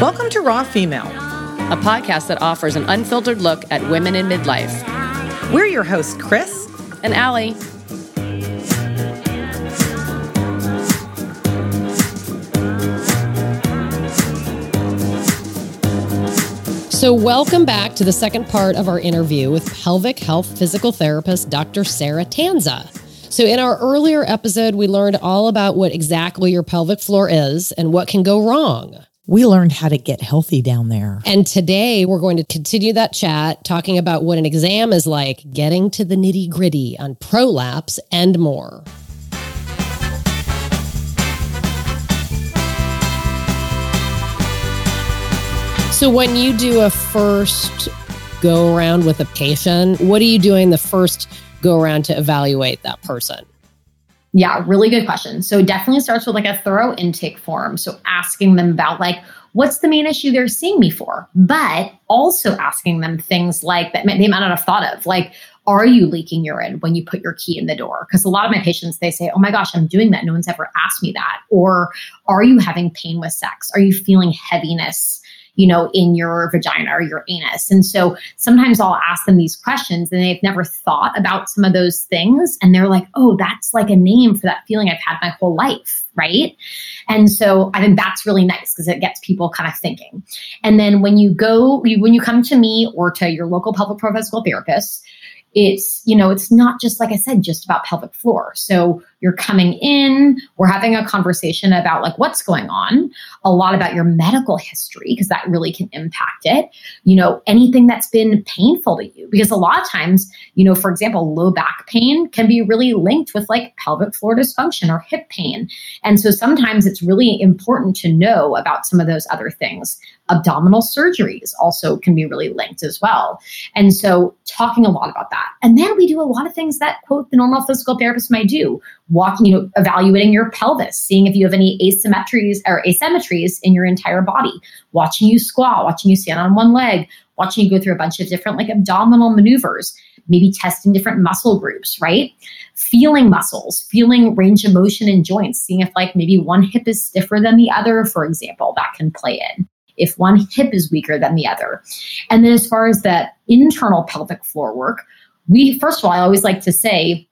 Welcome to Raw Female, a podcast that offers an unfiltered look at women in midlife. We're your hosts, Chris and Allie. So, welcome back to the second part of our interview with pelvic health physical therapist Dr. Sarah Tanza. So, in our earlier episode, we learned all about what exactly your pelvic floor is and what can go wrong. We learned how to get healthy down there. And today we're going to continue that chat talking about what an exam is like, getting to the nitty gritty on prolapse and more. So, when you do a first go around with a patient, what are you doing the first go around to evaluate that person? Yeah, really good question. So, it definitely starts with like a thorough intake form. So, asking them about like, what's the main issue they're seeing me for? But also asking them things like that they might not have thought of, like, are you leaking urine when you put your key in the door? Because a lot of my patients, they say, oh my gosh, I'm doing that. No one's ever asked me that. Or are you having pain with sex? Are you feeling heaviness? You know, in your vagina or your anus. And so sometimes I'll ask them these questions and they've never thought about some of those things. And they're like, oh, that's like a name for that feeling I've had my whole life. Right. And so I think that's really nice because it gets people kind of thinking. And then when you go, when you come to me or to your local pelvic physical therapist, it's you know it's not just like i said just about pelvic floor so you're coming in, we're having a conversation about like what's going on, a lot about your medical history, because that really can impact it. You know, anything that's been painful to you, because a lot of times, you know, for example, low back pain can be really linked with like pelvic floor dysfunction or hip pain. And so sometimes it's really important to know about some of those other things. Abdominal surgeries also can be really linked as well. And so talking a lot about that. And then we do a lot of things that quote the normal physical therapist might do walking, you know, evaluating your pelvis, seeing if you have any asymmetries or asymmetries in your entire body, watching you squat, watching you stand on one leg, watching you go through a bunch of different like abdominal maneuvers, maybe testing different muscle groups, right? Feeling muscles, feeling range of motion in joints, seeing if like maybe one hip is stiffer than the other, for example, that can play in. If one hip is weaker than the other. And then as far as that internal pelvic floor work, we first of all, I always like to say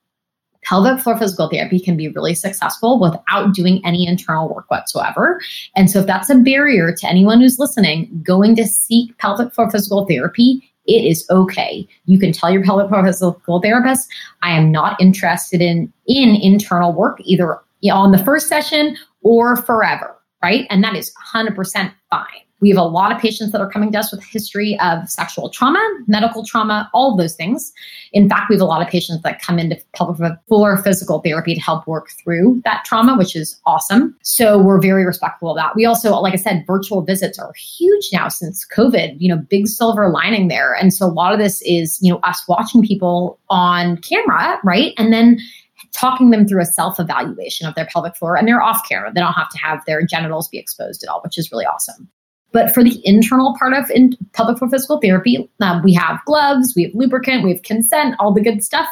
pelvic floor physical therapy can be really successful without doing any internal work whatsoever. And so, if that's a barrier to anyone who's listening, going to seek pelvic floor physical therapy, it is okay. You can tell your pelvic floor physical therapist, I am not interested in, in internal work, either on the first session or forever, right? And that is 100% fine. We have a lot of patients that are coming to us with a history of sexual trauma, medical trauma, all of those things. In fact, we have a lot of patients that come into pelvic floor physical therapy to help work through that trauma, which is awesome. So we're very respectful of that. We also, like I said, virtual visits are huge now since COVID, you know, big silver lining there. And so a lot of this is, you know, us watching people on camera, right? And then talking them through a self evaluation of their pelvic floor and they're off camera. They don't have to have their genitals be exposed at all, which is really awesome. But for the internal part of in pelvic floor physical therapy, um, we have gloves, we have lubricant, we have consent, all the good stuff.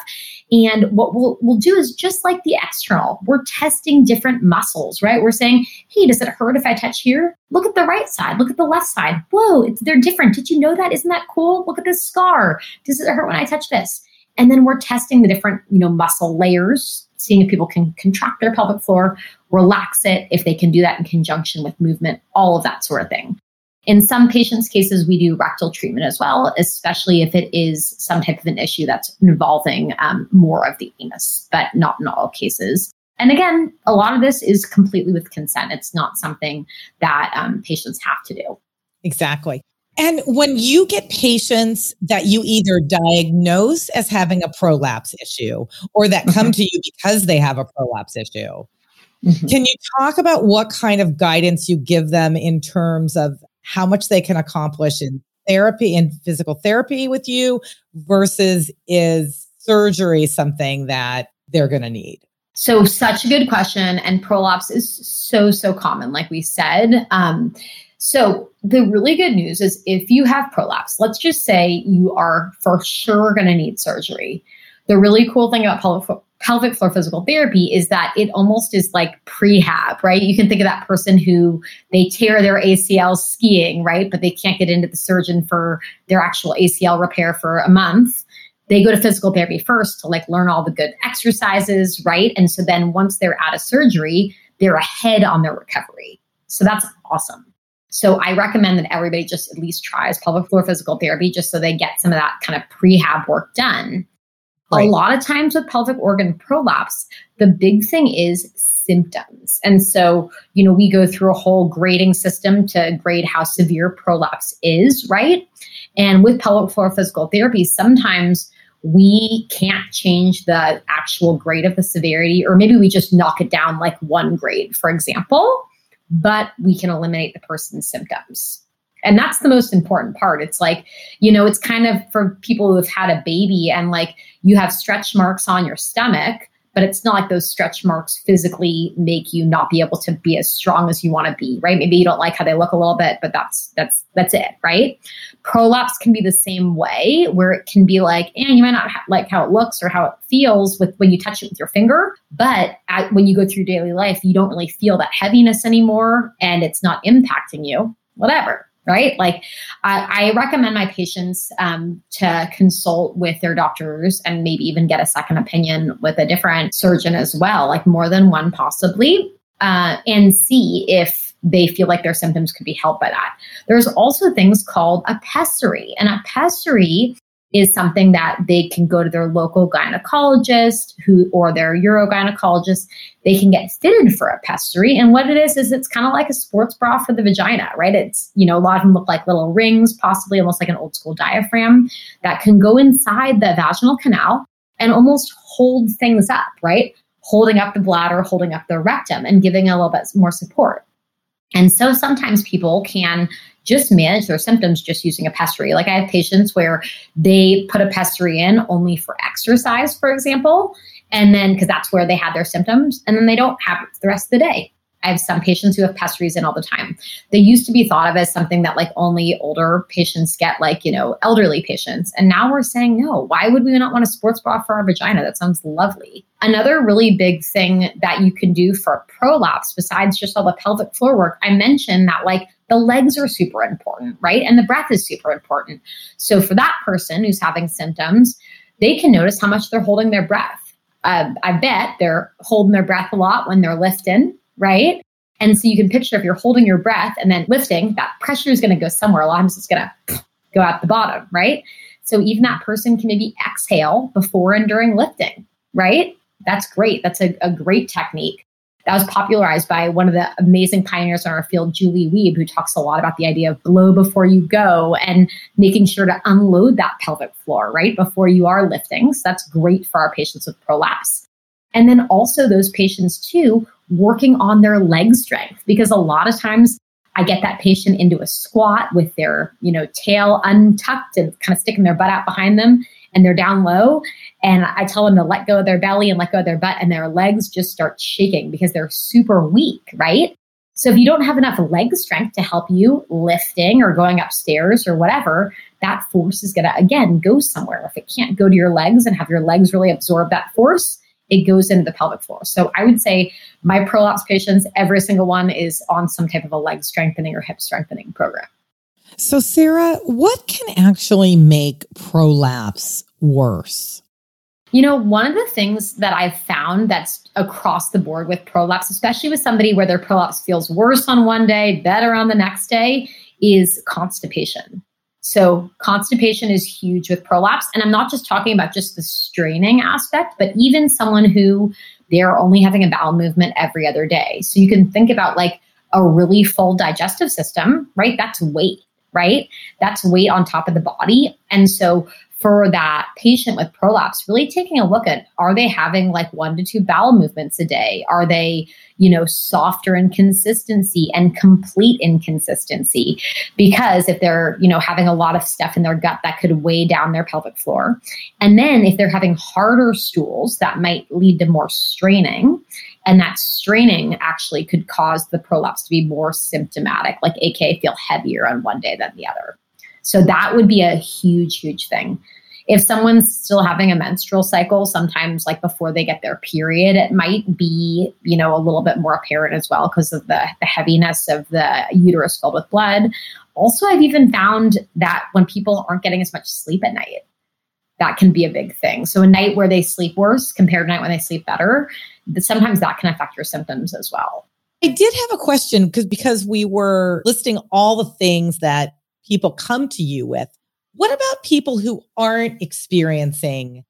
And what we'll, we'll do is just like the external, we're testing different muscles, right? We're saying, hey, does it hurt if I touch here? Look at the right side, look at the left side. Whoa, they're different. Did you know that? Isn't that cool? Look at this scar. Does it hurt when I touch this? And then we're testing the different, you know, muscle layers, seeing if people can contract their pelvic floor, relax it, if they can do that in conjunction with movement, all of that sort of thing. In some patients' cases, we do rectal treatment as well, especially if it is some type of an issue that's involving um, more of the anus, but not in all cases. And again, a lot of this is completely with consent. It's not something that um, patients have to do. Exactly. And when you get patients that you either diagnose as having a prolapse issue or that come mm-hmm. to you because they have a prolapse issue, mm-hmm. can you talk about what kind of guidance you give them in terms of how much they can accomplish in therapy and physical therapy with you versus is surgery something that they're going to need? So, such a good question. And prolapse is so, so common, like we said. Um, so, the really good news is if you have prolapse, let's just say you are for sure going to need surgery. The really cool thing about pelvic, floor physical therapy is that it almost is like prehab, right? You can think of that person who they tear their ACL skiing, right? But they can't get into the surgeon for their actual ACL repair for a month. They go to physical therapy first to like learn all the good exercises, right? And so then once they're out of surgery, they're ahead on their recovery. So that's awesome. So I recommend that everybody just at least tries pelvic floor physical therapy just so they get some of that kind of prehab work done. Right. A lot of times with pelvic organ prolapse, the big thing is symptoms. And so, you know, we go through a whole grading system to grade how severe prolapse is, right? And with pelvic floor physical therapy, sometimes we can't change the actual grade of the severity, or maybe we just knock it down like one grade, for example, but we can eliminate the person's symptoms. And that's the most important part. It's like, you know, it's kind of for people who have had a baby and like you have stretch marks on your stomach, but it's not like those stretch marks physically make you not be able to be as strong as you want to be, right? Maybe you don't like how they look a little bit, but that's that's that's it, right? Prolapse can be the same way, where it can be like, and eh, you might not ha- like how it looks or how it feels with when you touch it with your finger, but at, when you go through daily life, you don't really feel that heaviness anymore, and it's not impacting you. Whatever, right? Like, I, I recommend my patients um, to consult with their doctors and maybe even get a second opinion with a different surgeon as well, like more than one possibly, uh, and see if they feel like their symptoms could be helped by that. There's also things called a pessary, and a pessary is something that they can go to their local gynecologist who or their urogynecologist they can get fitted for a pessary and what it is is it's kind of like a sports bra for the vagina right? It's you know a lot of them look like little rings possibly almost like an old school diaphragm that can go inside the vaginal canal and almost hold things up right? Holding up the bladder holding up the rectum and giving a little bit more support and so sometimes people can just manage their symptoms just using a pessary. Like I have patients where they put a pessary in only for exercise, for example, and then because that's where they had their symptoms, and then they don't have it the rest of the day. I have some patients who have pessaries in all the time. They used to be thought of as something that like only older patients get, like, you know, elderly patients. And now we're saying, no, why would we not want a sports bra for our vagina? That sounds lovely. Another really big thing that you can do for prolapse, besides just all the pelvic floor work, I mentioned that like the legs are super important, right? And the breath is super important. So for that person who's having symptoms, they can notice how much they're holding their breath. Uh, I bet they're holding their breath a lot when they're lifting right? And so you can picture if you're holding your breath and then lifting, that pressure is going to go somewhere. A lot of times it's going to go out the bottom, right? So even that person can maybe exhale before and during lifting, right? That's great. That's a, a great technique. That was popularized by one of the amazing pioneers in our field, Julie Wiebe, who talks a lot about the idea of blow before you go and making sure to unload that pelvic floor, right? Before you are lifting. So that's great for our patients with prolapse. And then also those patients too working on their leg strength because a lot of times I get that patient into a squat with their, you know, tail untucked and kind of sticking their butt out behind them and they're down low. And I tell them to let go of their belly and let go of their butt and their legs just start shaking because they're super weak, right? So if you don't have enough leg strength to help you lifting or going upstairs or whatever, that force is going to again go somewhere. If it can't go to your legs and have your legs really absorb that force, it goes into the pelvic floor. So I would say my prolapse patients, every single one is on some type of a leg strengthening or hip strengthening program. So, Sarah, what can actually make prolapse worse? You know, one of the things that I've found that's across the board with prolapse, especially with somebody where their prolapse feels worse on one day, better on the next day, is constipation. So constipation is huge with prolapse. And I'm not just talking about just the straining aspect, but even someone who they're only having a bowel movement every other day. So you can think about like a really full digestive system, right? That's weight, right? That's weight on top of the body. And so for that patient with prolapse, really taking a look at are they having like one to two bowel movements a day? Are they, you know, softer in consistency and complete inconsistency? Because if they're, you know, having a lot of stuff in their gut that could weigh down their pelvic floor. And then if they're having harder stools, that might lead to more straining. And that straining actually could cause the prolapse to be more symptomatic, like aka feel heavier on one day than the other. So that would be a huge, huge thing. If someone's still having a menstrual cycle, sometimes like before they get their period, it might be, you know, a little bit more apparent as well because of the, the heaviness of the uterus filled with blood. Also, I've even found that when people aren't getting as much sleep at night, that can be a big thing. So a night where they sleep worse compared to night when they sleep better, sometimes that can affect your symptoms as well. I did have a question because because we were listing all the things that people come to you with. What about people who aren't experiencing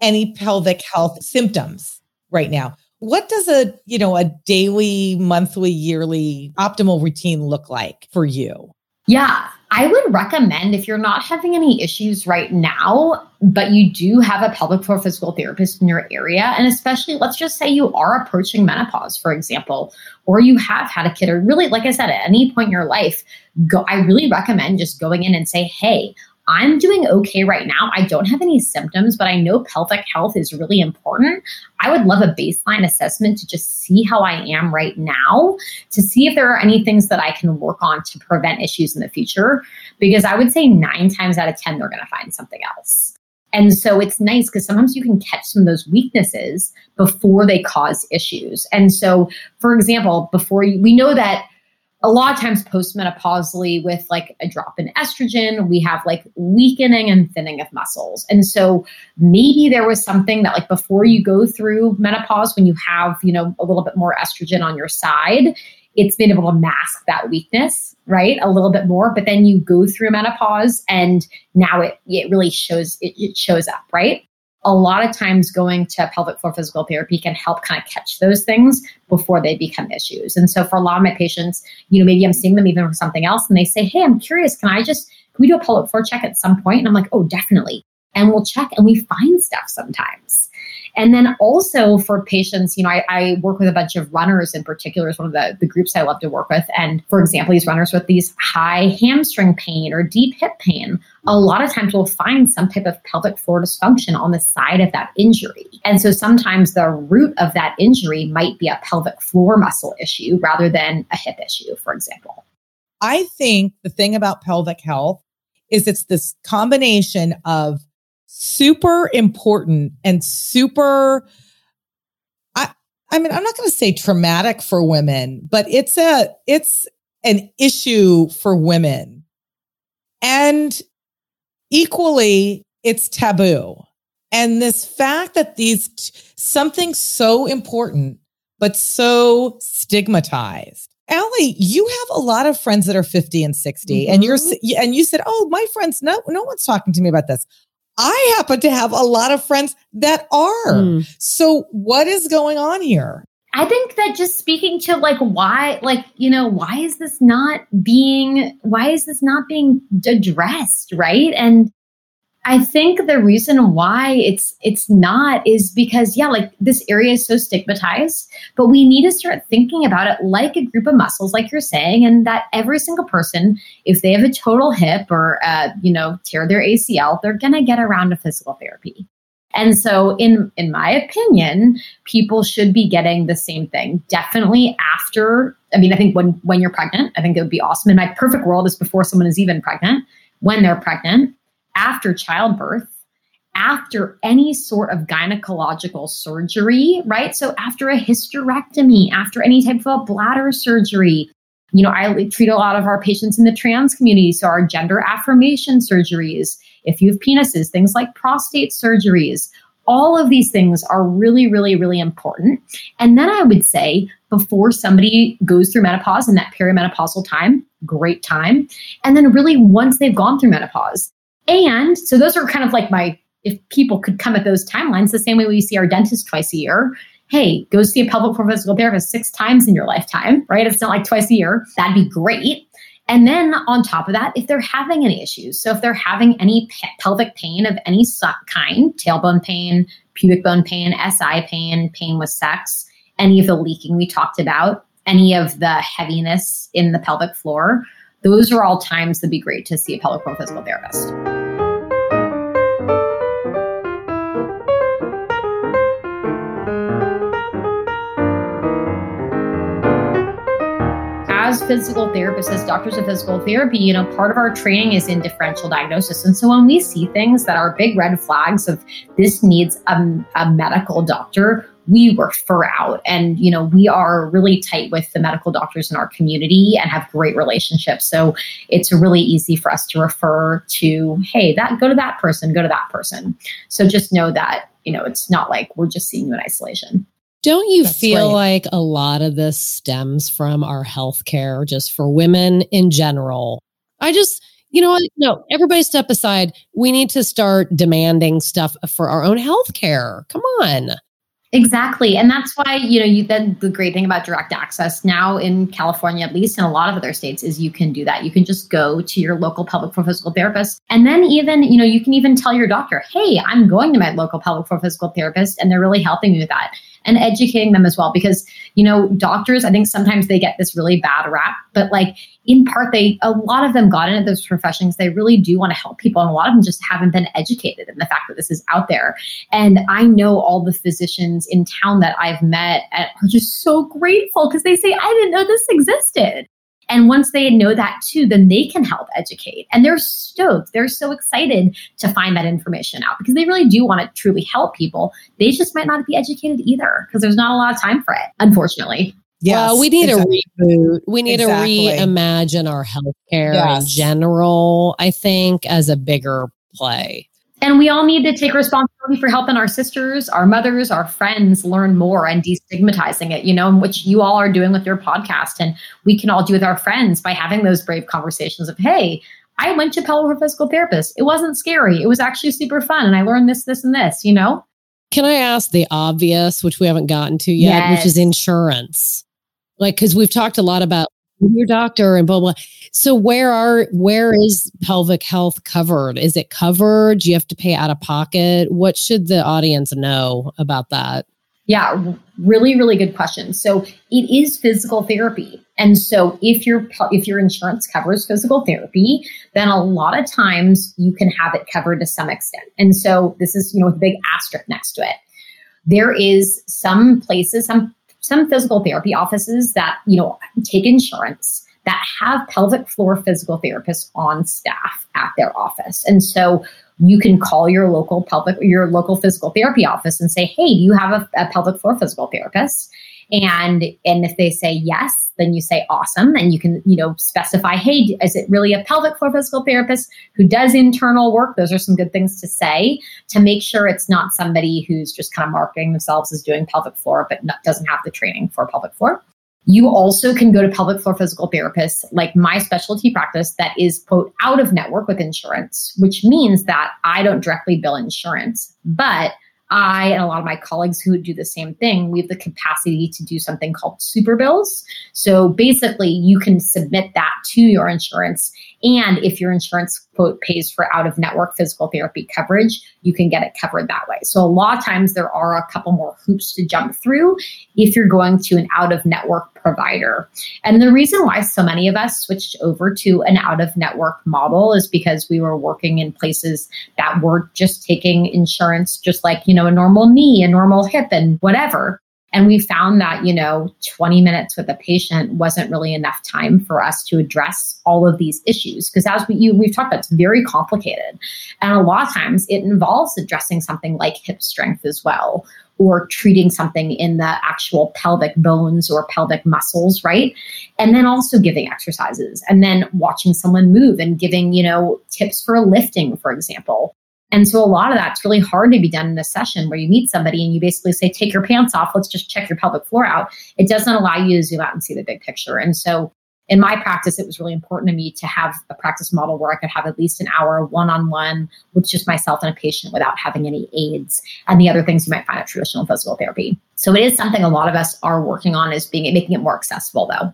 any pelvic health symptoms right now? What does a, you know, a daily, monthly, yearly optimal routine look like for you? Yeah, I would recommend if you're not having any issues right now, but you do have a pelvic floor physical therapist in your area, and especially let's just say you are approaching menopause, for example, or you have had a kid, or really, like I said, at any point in your life, go. I really recommend just going in and say, "Hey, I'm doing okay right now. I don't have any symptoms, but I know pelvic health is really important. I would love a baseline assessment to just see how I am right now, to see if there are any things that I can work on to prevent issues in the future. Because I would say nine times out of 10, they're going to find something else. And so it's nice because sometimes you can catch some of those weaknesses before they cause issues. And so, for example, before you, we know that a lot of times postmenopausally with like a drop in estrogen we have like weakening and thinning of muscles. And so maybe there was something that like before you go through menopause when you have you know a little bit more estrogen on your side it's been able to mask that weakness right a little bit more. But then you go through menopause and now it it really shows it, it shows up right a lot of times going to pelvic floor physical therapy can help kind of catch those things before they become issues. And so for a lot of my patients, you know, maybe I'm seeing them even for something else and they say, Hey, I'm curious, can I just, can we do a pelvic floor check at some point? And I'm like, Oh, definitely. And we'll check and we find stuff sometimes. And then also for patients, you know, I, I, work with a bunch of runners in particular, is one of the, the groups I love to work with. And for example, these runners with these high hamstring pain or deep hip pain, a lot of times we'll find some type of pelvic floor dysfunction on the side of that injury. And so sometimes the root of that injury might be a pelvic floor muscle issue rather than a hip issue, for example. I think the thing about pelvic health is it's this combination of super important and super I I mean I'm not going to say traumatic for women, but it's a it's an issue for women. And equally it's taboo. And this fact that these t- something so important but so stigmatized. Allie, you have a lot of friends that are 50 and 60 mm-hmm. and you're mm-hmm. and you said, "Oh, my friends, no no one's talking to me about this." I happen to have a lot of friends that are. Mm. So what is going on here? I think that just speaking to like why, like, you know, why is this not being, why is this not being addressed? Right. And I think the reason why it's it's not is because yeah, like this area is so stigmatized, but we need to start thinking about it like a group of muscles, like you're saying, and that every single person, if they have a total hip or uh, you know tear their ACL, they're gonna get around to physical therapy. And so in in my opinion, people should be getting the same thing. Definitely after, I mean, I think when when you're pregnant, I think it would be awesome. In my perfect world is before someone is even pregnant, when they're pregnant, after childbirth, after any sort of gynecological surgery, right? So after a hysterectomy, after any type of a bladder surgery, you know, I treat a lot of our patients in the trans community. So our gender affirmation surgeries, if you have penises, things like prostate surgeries, all of these things are really, really, really important. And then I would say before somebody goes through menopause in that perimenopausal time, great time. And then really once they've gone through menopause, and so those are kind of like my, if people could come at those timelines, the same way we see our dentist twice a year. Hey, go see a pelvic floor physical therapist six times in your lifetime, right? It's not like twice a year. That'd be great. And then on top of that, if they're having any issues, so if they're having any pe- pelvic pain of any kind, tailbone pain, pubic bone pain, SI pain, pain with sex, any of the leaking we talked about, any of the heaviness in the pelvic floor, those are all times that'd be great to see a pelvic floor physical therapist. As physical therapists, as doctors of physical therapy, you know, part of our training is in differential diagnosis. And so when we see things that are big red flags of this needs a, a medical doctor, we refer out. And you know we are really tight with the medical doctors in our community and have great relationships. So it's really easy for us to refer to hey that go to that person go to that person. So just know that you know it's not like we're just seeing you in isolation don't you That's feel right. like a lot of this stems from our healthcare just for women in general i just you know what? No, everybody step aside. We need to start demanding stuff for our own health care. Come on. Exactly. And that's why, you know, you then the great thing about direct access now in California, at least in a lot of other states, is you can do that. You can just go to your local pelvic physical therapist. And then even, you know, you can even tell your doctor, hey, I'm going to my local pelvic physical therapist, and they're really helping me with that and educating them as well. Because, you know, doctors, I think sometimes they get this really bad rap, but like in part, they, a lot of them got into those professions. They really do want to help people. And a lot of them just haven't been educated in the fact that this is out there. And I know all the physicians in town that I've met are just so grateful because they say, I didn't know this existed. And once they know that too, then they can help educate. And they're stoked. They're so excited to find that information out because they really do want to truly help people. They just might not be educated either because there's not a lot of time for it, unfortunately. Yeah, well, we need exactly. a reboot. We need exactly. to reimagine our healthcare yes. in general, I think, as a bigger play. And we all need to take responsibility for helping our sisters, our mothers, our friends learn more and destigmatizing it, you know, which you all are doing with your podcast. And we can all do with our friends by having those brave conversations of, hey, I went to pelvic physical therapist. It wasn't scary. It was actually super fun. And I learned this, this, and this, you know? Can I ask the obvious, which we haven't gotten to yet, yes. which is insurance? Like, because we've talked a lot about your doctor and blah blah. So where are where is pelvic health covered? Is it covered? Do you have to pay out of pocket? What should the audience know about that? Yeah, really, really good question. So it is physical therapy, and so if your if your insurance covers physical therapy, then a lot of times you can have it covered to some extent. And so this is you know with a big asterisk next to it. There is some places, some some physical therapy offices that, you know, take insurance that have pelvic floor physical therapists on staff at their office. And so you can call your local pelvic your local physical therapy office and say, "Hey, do you have a, a pelvic floor physical therapist?" And and if they say yes, then you say awesome, and you can you know specify, hey, is it really a pelvic floor physical therapist who does internal work? Those are some good things to say to make sure it's not somebody who's just kind of marketing themselves as doing pelvic floor but not, doesn't have the training for pelvic floor. You also can go to pelvic floor physical therapists, like my specialty practice, that is, quote, out of network with insurance, which means that I don't directly bill insurance, but I and a lot of my colleagues who do the same thing, we have the capacity to do something called super bills. So basically, you can submit that to your insurance. And if your insurance quote pays for out of network physical therapy coverage, you can get it covered that way. So a lot of times there are a couple more hoops to jump through if you're going to an out of network provider. And the reason why so many of us switched over to an out of network model is because we were working in places that were just taking insurance, just like, you know, a normal knee, a normal hip, and whatever. And we found that, you know, 20 minutes with a patient wasn't really enough time for us to address all of these issues. Because as we, you, we've talked about, it's very complicated. And a lot of times it involves addressing something like hip strength as well, or treating something in the actual pelvic bones or pelvic muscles, right? And then also giving exercises and then watching someone move and giving, you know, tips for lifting, for example. And so a lot of that's really hard to be done in a session where you meet somebody and you basically say, take your pants off, let's just check your pelvic floor out. It doesn't allow you to zoom out and see the big picture. And so in my practice, it was really important to me to have a practice model where I could have at least an hour one on one with just myself and a patient without having any aids and the other things you might find at traditional physical therapy. So it is something a lot of us are working on is being making it more accessible though.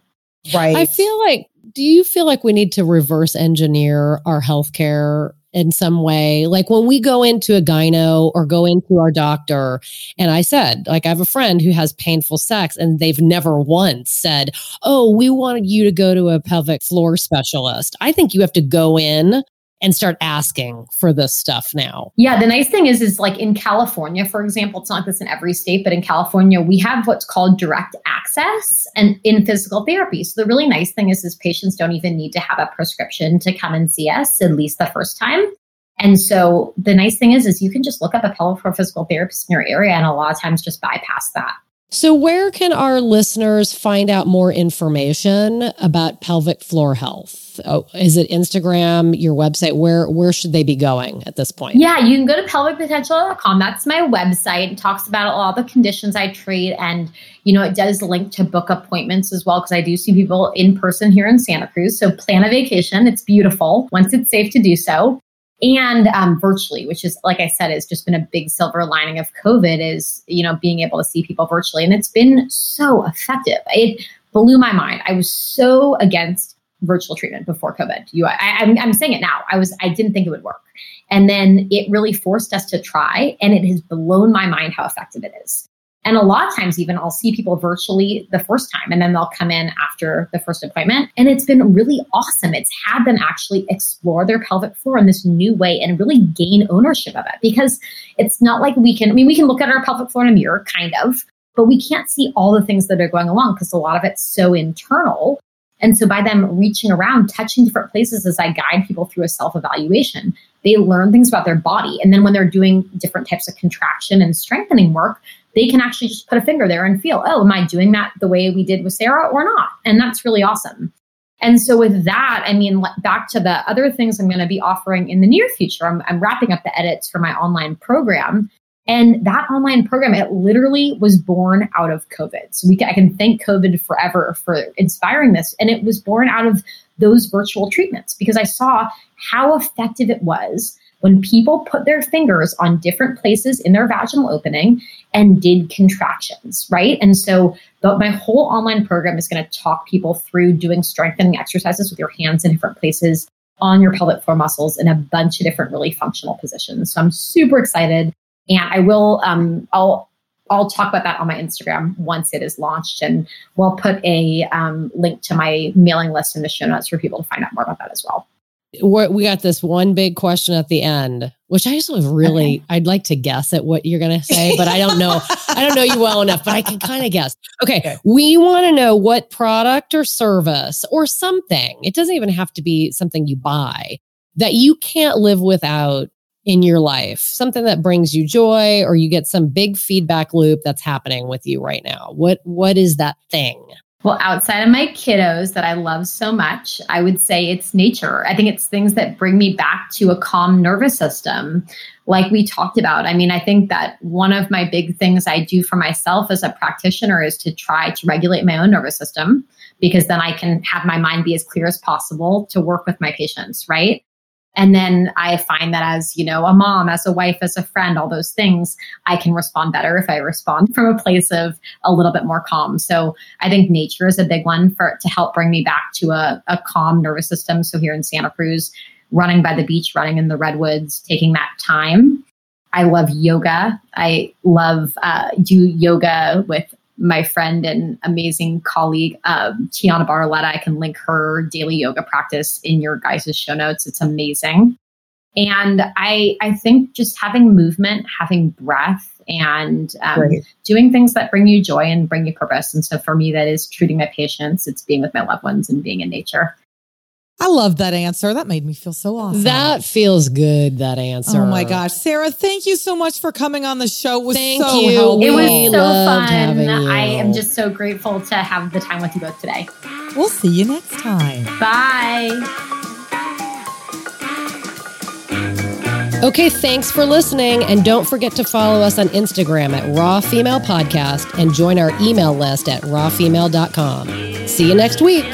Right. I feel like do you feel like we need to reverse engineer our healthcare in some way. Like when we go into a gyno or go into our doctor, and I said, like, I have a friend who has painful sex, and they've never once said, Oh, we wanted you to go to a pelvic floor specialist. I think you have to go in and start asking for this stuff now? Yeah, the nice thing is, is like in California, for example, it's not this in every state, but in California, we have what's called direct access and in physical therapy. So the really nice thing is, is patients don't even need to have a prescription to come and see us at least the first time. And so the nice thing is, is you can just look up a pelvic physical therapist in your area and a lot of times just bypass that. So, where can our listeners find out more information about pelvic floor health? Oh, is it Instagram, your website? Where where should they be going at this point? Yeah, you can go to pelvicpotential.com. That's my website. It talks about all the conditions I treat, and you know it does link to book appointments as well because I do see people in person here in Santa Cruz. So plan a vacation. It's beautiful once it's safe to do so and um, virtually, which is, like I said, has just been a big silver lining of COVID is, you know, being able to see people virtually. And it's been so effective. It blew my mind. I was so against virtual treatment before COVID. You, I, I'm, I'm saying it now. I was, I didn't think it would work. And then it really forced us to try, and it has blown my mind how effective it is. And a lot of times, even I'll see people virtually the first time and then they'll come in after the first appointment. And it's been really awesome. It's had them actually explore their pelvic floor in this new way and really gain ownership of it because it's not like we can, I mean, we can look at our pelvic floor in a mirror, kind of, but we can't see all the things that are going along because a lot of it's so internal. And so by them reaching around, touching different places as I guide people through a self evaluation, they learn things about their body. And then when they're doing different types of contraction and strengthening work, they can actually just put a finger there and feel, oh, am I doing that the way we did with Sarah or not? And that's really awesome. And so, with that, I mean, back to the other things I'm going to be offering in the near future, I'm, I'm wrapping up the edits for my online program. And that online program, it literally was born out of COVID. So we I can thank COVID forever for inspiring this. And it was born out of those virtual treatments because I saw how effective it was when people put their fingers on different places in their vaginal opening and did contractions, right? And so the, my whole online program is going to talk people through doing strengthening exercises with your hands in different places on your pelvic floor muscles in a bunch of different really functional positions. So I'm super excited. And I will, um, I'll, I'll talk about that on my Instagram once it is launched, and we'll put a um, link to my mailing list in the show notes for people to find out more about that as well we got this one big question at the end, which I just really, okay. I'd like to guess at what you're going to say, but I don't know. I don't know you well enough, but I can kind of guess. Okay, okay. We want to know what product or service or something, it doesn't even have to be something you buy, that you can't live without in your life, something that brings you joy or you get some big feedback loop that's happening with you right now. What What is that thing? Well, outside of my kiddos that I love so much, I would say it's nature. I think it's things that bring me back to a calm nervous system, like we talked about. I mean, I think that one of my big things I do for myself as a practitioner is to try to regulate my own nervous system because then I can have my mind be as clear as possible to work with my patients, right? And then I find that as, you know, a mom, as a wife, as a friend, all those things, I can respond better if I respond from a place of a little bit more calm. So I think nature is a big one for to help bring me back to a, a calm nervous system. So here in Santa Cruz, running by the beach, running in the redwoods, taking that time. I love yoga. I love uh, do yoga with my friend and amazing colleague, um, Tiana Barletta. I can link her daily yoga practice in your guys' show notes. It's amazing. And I, I think just having movement, having breath, and um, doing things that bring you joy and bring you purpose. And so for me, that is treating my patients. It's being with my loved ones and being in nature. I love that answer. That made me feel so awesome. That feels good, that answer. Oh my gosh. Sarah, thank you so much for coming on the show. It was thank so you. helpful. It was so fun. I am just so grateful to have the time with you both today. We'll see you next time. Bye. Okay, thanks for listening. And don't forget to follow us on Instagram at Raw Female Podcast and join our email list at rawfemale.com. See you next week.